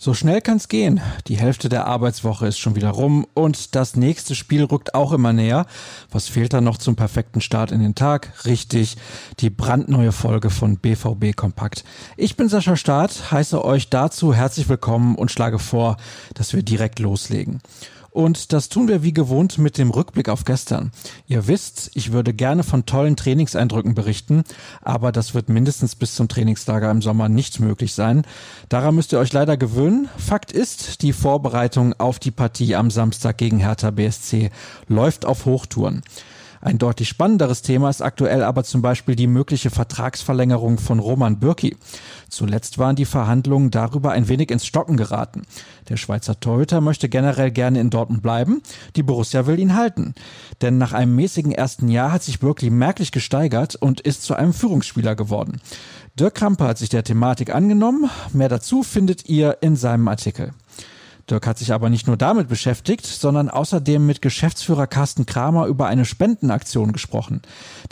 So schnell kann's gehen. Die Hälfte der Arbeitswoche ist schon wieder rum und das nächste Spiel rückt auch immer näher. Was fehlt dann noch zum perfekten Start in den Tag? Richtig, die brandneue Folge von BVB Kompakt. Ich bin Sascha Staat, heiße euch dazu herzlich willkommen und schlage vor, dass wir direkt loslegen. Und das tun wir wie gewohnt mit dem Rückblick auf gestern. Ihr wisst, ich würde gerne von tollen Trainingseindrücken berichten, aber das wird mindestens bis zum Trainingslager im Sommer nicht möglich sein. Daran müsst ihr euch leider gewöhnen. Fakt ist, die Vorbereitung auf die Partie am Samstag gegen Hertha BSC läuft auf Hochtouren. Ein deutlich spannenderes Thema ist aktuell aber zum Beispiel die mögliche Vertragsverlängerung von Roman Bürki. Zuletzt waren die Verhandlungen darüber ein wenig ins Stocken geraten. Der Schweizer Torhüter möchte generell gerne in Dortmund bleiben. Die Borussia will ihn halten. Denn nach einem mäßigen ersten Jahr hat sich Bürki merklich gesteigert und ist zu einem Führungsspieler geworden. Dirk Krampe hat sich der Thematik angenommen. Mehr dazu findet ihr in seinem Artikel. Dirk hat sich aber nicht nur damit beschäftigt, sondern außerdem mit Geschäftsführer Carsten Kramer über eine Spendenaktion gesprochen.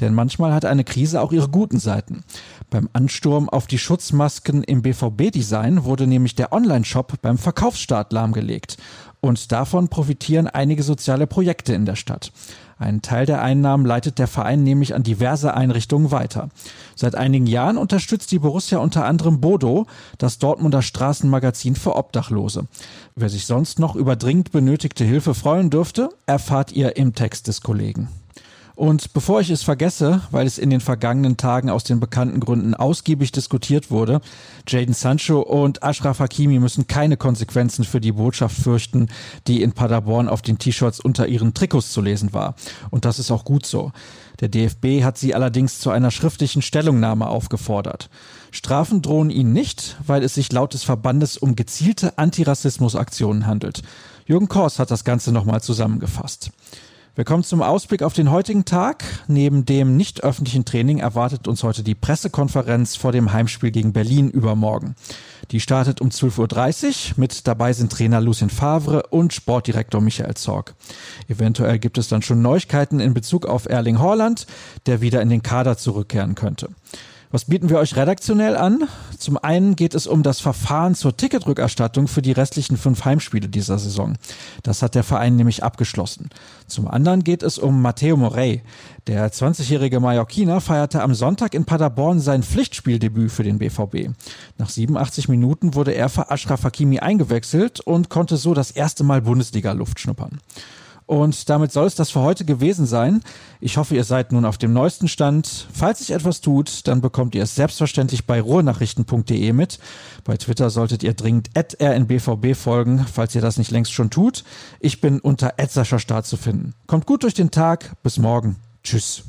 Denn manchmal hat eine Krise auch ihre guten Seiten. Beim Ansturm auf die Schutzmasken im BVB-Design wurde nämlich der Online-Shop beim Verkaufsstart lahmgelegt. Und davon profitieren einige soziale Projekte in der Stadt. Einen Teil der Einnahmen leitet der Verein nämlich an diverse Einrichtungen weiter. Seit einigen Jahren unterstützt die Borussia unter anderem Bodo, das Dortmunder Straßenmagazin für Obdachlose. Wer sich sonst noch über dringend benötigte Hilfe freuen dürfte, erfahrt ihr im Text des Kollegen. Und bevor ich es vergesse, weil es in den vergangenen Tagen aus den bekannten Gründen ausgiebig diskutiert wurde, Jaden Sancho und Ashraf Hakimi müssen keine Konsequenzen für die Botschaft fürchten, die in Paderborn auf den T-Shirts unter ihren Trikots zu lesen war. Und das ist auch gut so. Der DFB hat sie allerdings zu einer schriftlichen Stellungnahme aufgefordert. Strafen drohen ihnen nicht, weil es sich laut des Verbandes um gezielte Antirassismusaktionen handelt. Jürgen Kors hat das Ganze nochmal zusammengefasst. Wir kommen zum Ausblick auf den heutigen Tag. Neben dem nicht öffentlichen Training erwartet uns heute die Pressekonferenz vor dem Heimspiel gegen Berlin übermorgen. Die startet um 12.30 Uhr. Mit dabei sind Trainer Lucien Favre und Sportdirektor Michael Zorg. Eventuell gibt es dann schon Neuigkeiten in Bezug auf Erling Horland, der wieder in den Kader zurückkehren könnte. Was bieten wir euch redaktionell an? Zum einen geht es um das Verfahren zur Ticketrückerstattung für die restlichen fünf Heimspiele dieser Saison. Das hat der Verein nämlich abgeschlossen. Zum anderen geht es um Matteo Morey. Der 20-jährige Mallorquiner feierte am Sonntag in Paderborn sein Pflichtspieldebüt für den BVB. Nach 87 Minuten wurde er für Ashraf Hakimi eingewechselt und konnte so das erste Mal Bundesliga-Luft schnuppern. Und damit soll es das für heute gewesen sein. Ich hoffe, ihr seid nun auf dem neuesten Stand. Falls sich etwas tut, dann bekommt ihr es selbstverständlich bei ruhrnachrichten.de mit. Bei Twitter solltet ihr dringend rnbvb folgen, falls ihr das nicht längst schon tut. Ich bin unter Start zu finden. Kommt gut durch den Tag. Bis morgen. Tschüss.